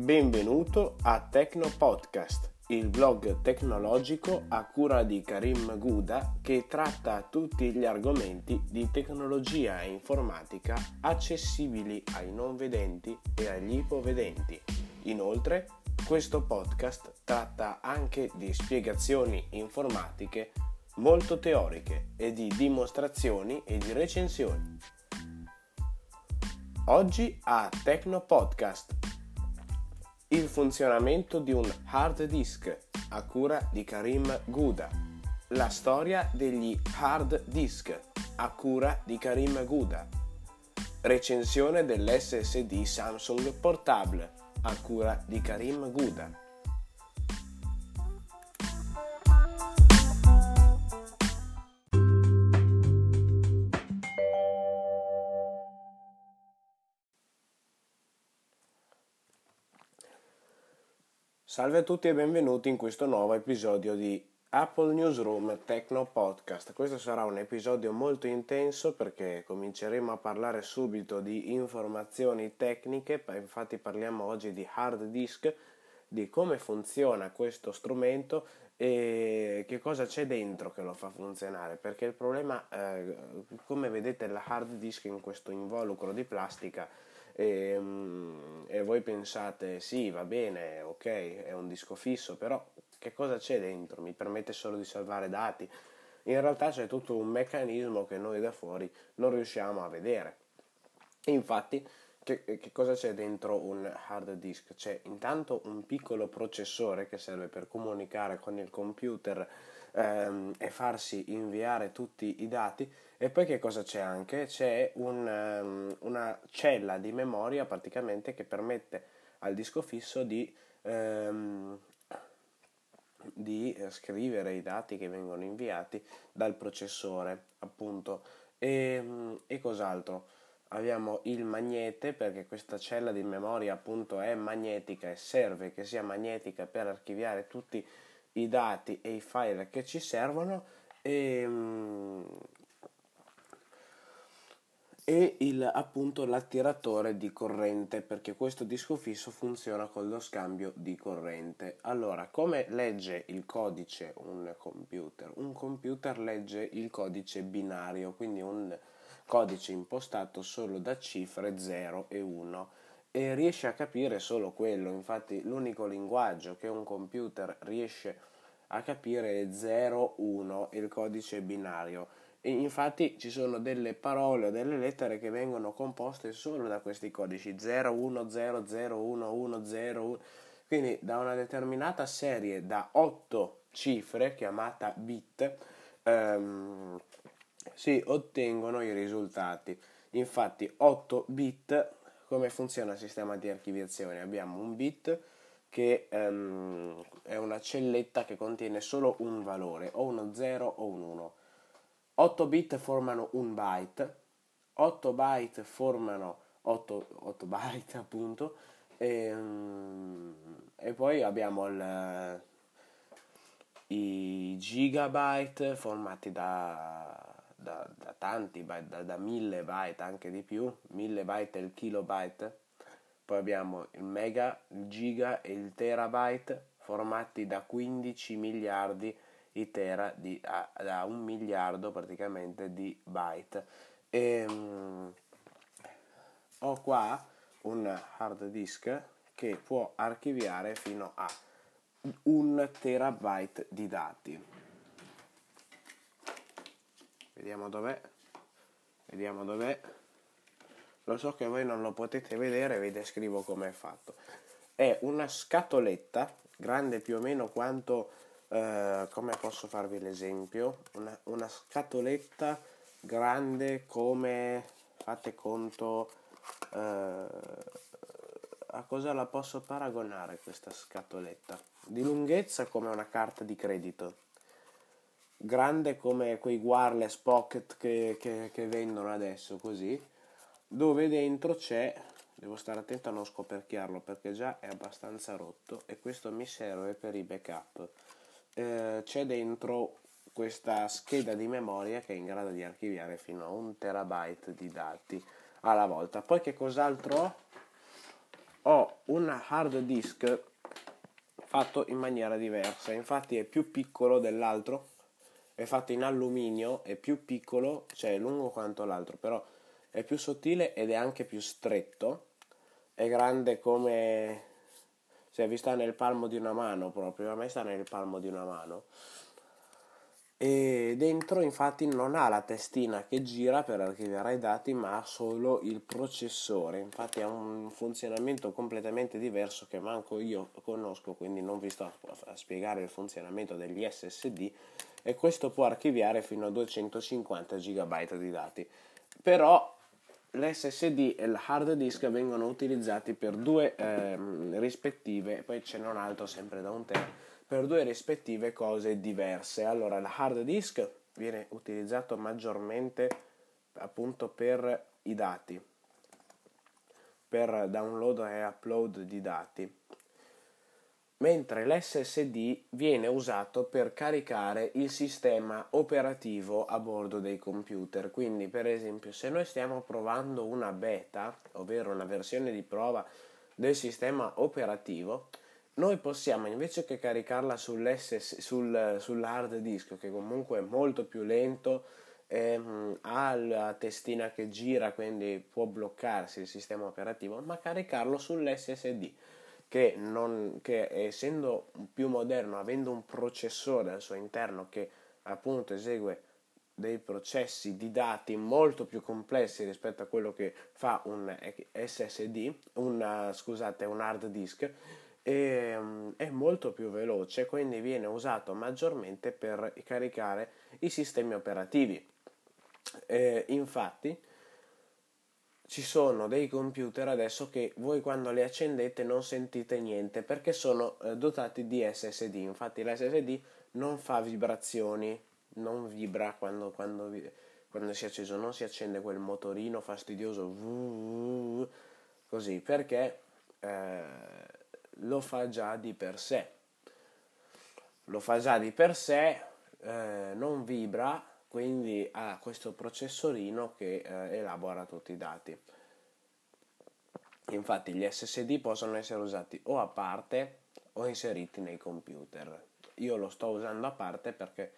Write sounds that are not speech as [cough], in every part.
Benvenuto a Tecno Podcast, il blog tecnologico a cura di Karim Guda che tratta tutti gli argomenti di tecnologia e informatica accessibili ai non vedenti e agli ipovedenti. Inoltre, questo podcast tratta anche di spiegazioni informatiche molto teoriche e di dimostrazioni e di recensioni. Oggi a Tecno Podcast il funzionamento di un hard disk a cura di Karim Guda. La storia degli hard disk a cura di Karim Guda. Recensione dell'SSD Samsung Portable a cura di Karim Guda. Salve a tutti e benvenuti in questo nuovo episodio di Apple Newsroom Techno Podcast. Questo sarà un episodio molto intenso perché cominceremo a parlare subito di informazioni tecniche, infatti parliamo oggi di hard disk, di come funziona questo strumento e che cosa c'è dentro che lo fa funzionare, perché il problema, eh, come vedete, la hard disk in questo involucro di plastica e, ehm, e voi pensate sì va bene ok è un disco fisso però che cosa c'è dentro? Mi permette solo di salvare dati? In realtà c'è tutto un meccanismo che noi da fuori non riusciamo a vedere. Infatti che, che, cosa c'è dentro un hard disk? C'è intanto un piccolo processore che serve per comunicare con il computer ehm, e farsi inviare tutti i dati e poi che cosa c'è anche? C'è un, um, una cella di memoria praticamente che permette al disco fisso di, um, di scrivere i dati che vengono inviati dal processore appunto e, e cos'altro? abbiamo il magnete perché questa cella di memoria appunto è magnetica e serve che sia magnetica per archiviare tutti i dati e i file che ci servono e, e il, appunto l'attiratore di corrente perché questo disco fisso funziona con lo scambio di corrente. Allora, come legge il codice un computer? Un computer legge il codice binario, quindi un codice impostato solo da cifre 0 e 1 e riesce a capire solo quello. Infatti, l'unico linguaggio che un computer riesce a capire è 0 1 il codice binario e infatti ci sono delle parole o delle lettere che vengono composte solo da questi codici 0, 1, 0, 0, 1, 1, 0, 1. Quindi da una determinata serie da 8 cifre, chiamata bit, ehm, si ottengono i risultati. Infatti 8 bit, come funziona il sistema di archiviazione? Abbiamo un bit che ehm, è una celletta che contiene solo un valore, o uno 0 o un 1 8 bit formano un byte, 8 byte formano 8, 8 byte [laughs] appunto, e, mm, e poi abbiamo il, i gigabyte formati da, da, da tanti byte, da, da 1000 byte anche di più, 1000 byte e il kilobyte, poi abbiamo il mega, il giga e il terabyte formati da 15 miliardi di i tera di, a, da un miliardo praticamente di byte. E, um, ho qua un hard disk che può archiviare fino a un terabyte di dati. Vediamo dov'è. Vediamo dov'è. Lo so che voi non lo potete vedere, vi descrivo come è fatto. È una scatoletta grande più o meno quanto eh, come posso farvi l'esempio? Una, una, scatoletta grande come, fate conto, uh, a cosa la posso paragonare questa scatoletta? Di lunghezza come una carta di credito, grande come quei wireless pocket che, che, che vendono adesso, così, dove dentro c'è devo stare attento a non scoperchiarlo perché già è abbastanza rotto e questo mi serve per i backup eh, c'è dentro questa scheda di memoria che è in grado di archiviare fino a un terabyte di dati alla volta. Poi che cos'altro ho? ho un hard disk fatto in maniera diversa, infatti è più piccolo dell'altro, è fatto in alluminio, è più piccolo, cioè è lungo quanto l'altro, però è più sottile ed è anche più stretto, è grande come cioè vi sta nel palmo di una mano proprio, a me sta nel palmo di una mano. E dentro infatti non ha la testina che gira per archiviare i dati, ma ha solo il processore. Infatti ha un funzionamento completamente diverso che manco io conosco, quindi non vi sto a spiegare il funzionamento degli SSD e questo può archiviare fino a 250 GB di dati. Però l'SSD e il hard disk vengono utilizzati per due ehm, rispettive, poi ce n'è un altro sempre da un tera, per due rispettive cose diverse. Allora, il hard disk viene utilizzato maggiormente appunto per i dati, per download e upload di dati mentre l'SSD viene usato per caricare il sistema operativo a bordo dei computer. Quindi, per esempio, se noi stiamo provando una beta, ovvero una versione di prova del sistema operativo, noi possiamo invece che caricarla sul, sull'hard disk, che comunque è molto più lento, ehm, ha la testina che gira, quindi può bloccarsi il sistema operativo, ma caricarlo sull'SSD che, non, che essendo più moderno, avendo un processore al suo interno che appunto esegue dei processi di dati molto più complessi rispetto a quello che fa un SSD, una, scusate, un hard disk, e, um, è molto più veloce, quindi viene usato maggiormente per caricare i sistemi operativi. Eh, infatti, ci sono dei computer adesso che voi quando li accendete non sentite niente perché sono eh, dotati di SSD. Infatti l'SSD non fa vibrazioni, non vibra quando, quando, quando si è acceso, non si accende quel motorino fastidioso così perché eh, lo fa già di per sé. Lo fa già di per sé, eh, non vibra quindi ha questo processorino che eh, elabora tutti i dati. Infatti gli SSD possono essere usati o a parte o inseriti nei computer. Io lo sto usando a parte perché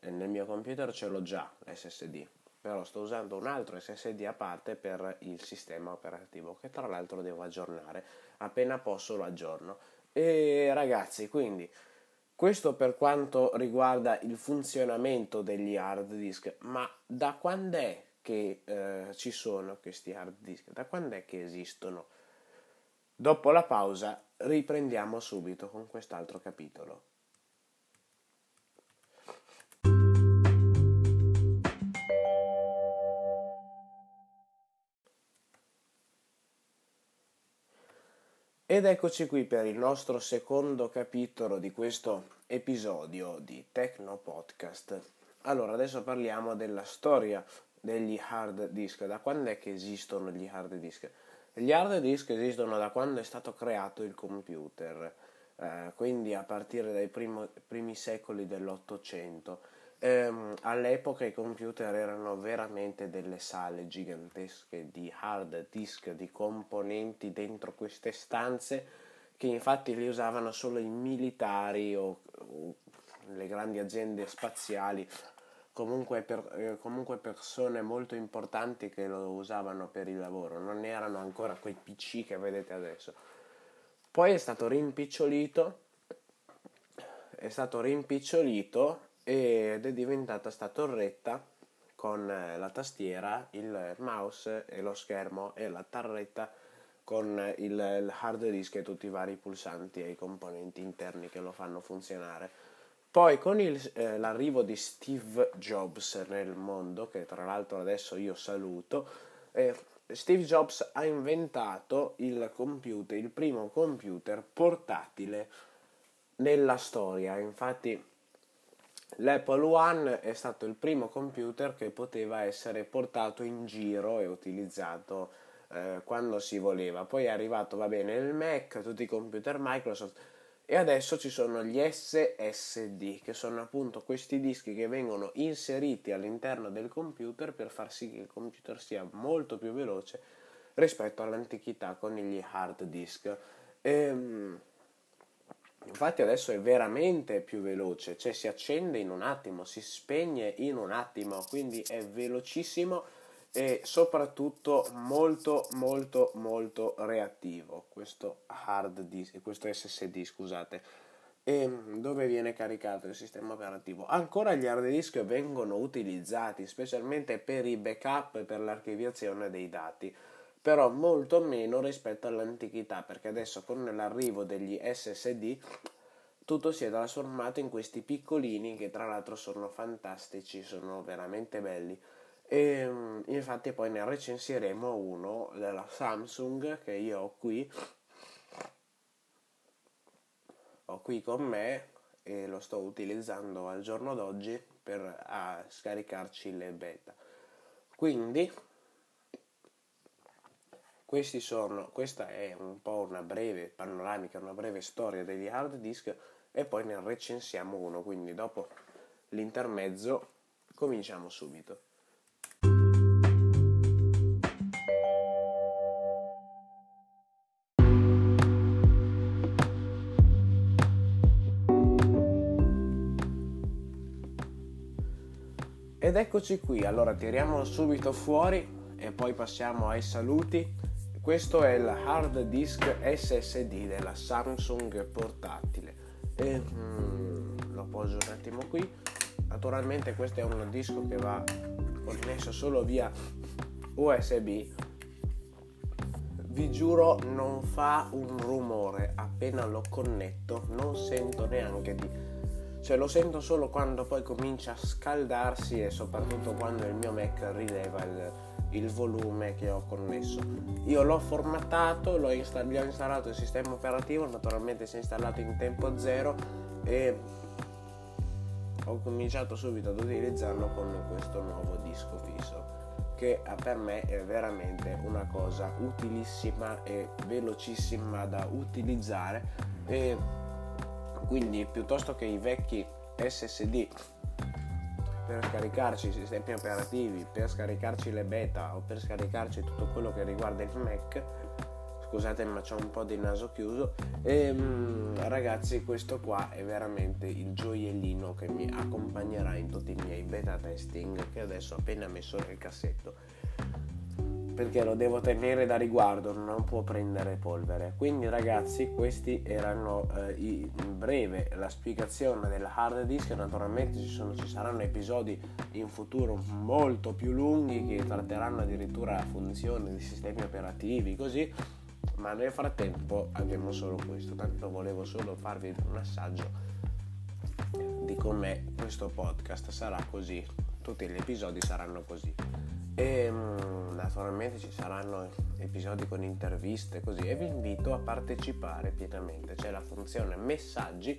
eh, nel mio computer ce l'ho già l'SSD, però sto usando un altro SSD a parte per il sistema operativo che tra l'altro devo aggiornare. Appena posso lo aggiorno. E ragazzi, quindi questo per quanto riguarda il funzionamento degli hard disk, ma da quando è che eh, ci sono questi hard disk? Da quando è che esistono? Dopo la pausa riprendiamo subito con quest'altro capitolo. Ed eccoci qui per il nostro secondo capitolo di questo episodio di Tecno Podcast. Allora, adesso parliamo della storia degli hard disk. Da quando è che esistono gli hard disk? Gli hard disk esistono da quando è stato creato il computer, eh, quindi a partire dai primo, primi secoli dell'Ottocento ehm, all'epoca i computer erano veramente delle sale gigantesche di hard disk, di componenti dentro queste stanze che infatti li usavano solo i militari o, o le grandi aziende spaziali, comunque, per, eh, comunque persone molto importanti che lo usavano per il lavoro, non erano ancora quei PC che vedete adesso. Poi è stato rimpicciolito, è stato rimpicciolito ed è diventata sta torretta con eh, la tastiera, il mouse e lo schermo e la tarretta con il, il hard disk e tutti i vari pulsanti e i componenti interni che lo fanno funzionare. Poi con il, eh, l'arrivo di Steve Jobs nel mondo, che tra l'altro adesso io saluto, eh, Steve Jobs ha inventato il computer, il primo computer portatile nella storia. Infatti L'Apple One è stato il primo computer che poteva essere portato in giro e utilizzato eh, quando si voleva. Poi è arrivato, va bene, il Mac, tutti i computer Microsoft e adesso ci sono gli SSD, che sono appunto questi dischi che vengono inseriti all'interno del computer per far sì che il computer sia molto più veloce rispetto all'antichità con gli hard disk. Ehm, infatti adesso è veramente più veloce, cioè si accende in un attimo, si spegne in un attimo, quindi è velocissimo e soprattutto molto molto molto reattivo questo hard disk, questo SSD scusate e dove viene caricato il sistema operativo. Ancora gli hard disk vengono utilizzati specialmente per i backup e per l'archiviazione dei dati, però molto meno rispetto all'antichità, perché adesso con l'arrivo degli SSD tutto si è trasformato in questi piccolini che tra l'altro sono fantastici, sono veramente belli. E infatti poi ne recensiremo uno della Samsung che io ho qui ho qui con me e lo sto utilizzando al giorno d'oggi per scaricarci le beta. Quindi sono, questa è un po' una breve panoramica, una breve storia degli hard disk e poi ne recensiamo uno, quindi dopo l'intermezzo cominciamo subito. Ed eccoci qui, allora tiriamo subito fuori e poi passiamo ai saluti. Questo è il hard disk SSD della Samsung portatile. E, mm, lo poso un attimo qui. Naturalmente questo è un disco che va connesso solo via USB. Vi giuro non fa un rumore appena lo connetto, non sento neanche di cioè lo sento solo quando poi comincia a scaldarsi e soprattutto quando il mio Mac rileva il, il volume che ho connesso. Io l'ho formattato, l'ho install- gli ho installato il sistema operativo, naturalmente si è installato in tempo zero e ho cominciato subito ad utilizzarlo con questo nuovo disco fisso che per me è veramente una cosa utilissima e velocissima da utilizzare e quindi piuttosto che i vecchi SSD per scaricarci i sistemi operativi, per scaricarci le beta o per scaricarci tutto quello che riguarda il Mac, scusate ma c'ho un po' di naso chiuso, e, ehm, ragazzi questo qua è veramente il gioiellino che mi accompagnerà in tutti i miei beta testing che adesso ho appena messo nel cassetto perché lo devo tenere da riguardo, non può prendere polvere. Quindi ragazzi, questi erano eh, in breve la spiegazione del hard disk, naturalmente ci, sono, ci saranno episodi in futuro molto più lunghi che tratteranno addirittura la funzione dei sistemi operativi, così, ma nel frattempo abbiamo solo questo, tanto volevo solo farvi un assaggio di come questo podcast. Sarà così, tutti gli episodi saranno così. E mm, naturalmente ci saranno episodi con interviste così e vi invito a partecipare pienamente. C'è la funzione messaggi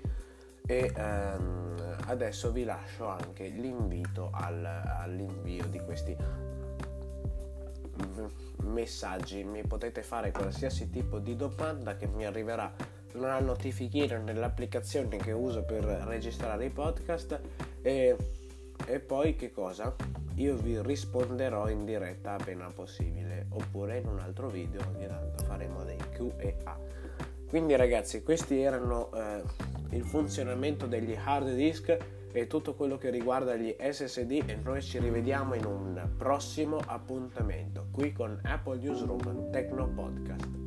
e ehm, adesso vi lascio anche l'invito al, all'invio di questi messaggi. Mi potete fare qualsiasi tipo di domanda che mi arriverà. Una notifichina nell'applicazione che uso per registrare i podcast. E, e poi che cosa? Io vi risponderò in diretta appena possibile oppure in un altro video ogni tanto faremo dei Q&A quindi ragazzi questi erano eh, il funzionamento degli hard disk e tutto quello che riguarda gli SSD e noi ci rivediamo in un prossimo appuntamento qui con Apple Newsroom Tecno Podcast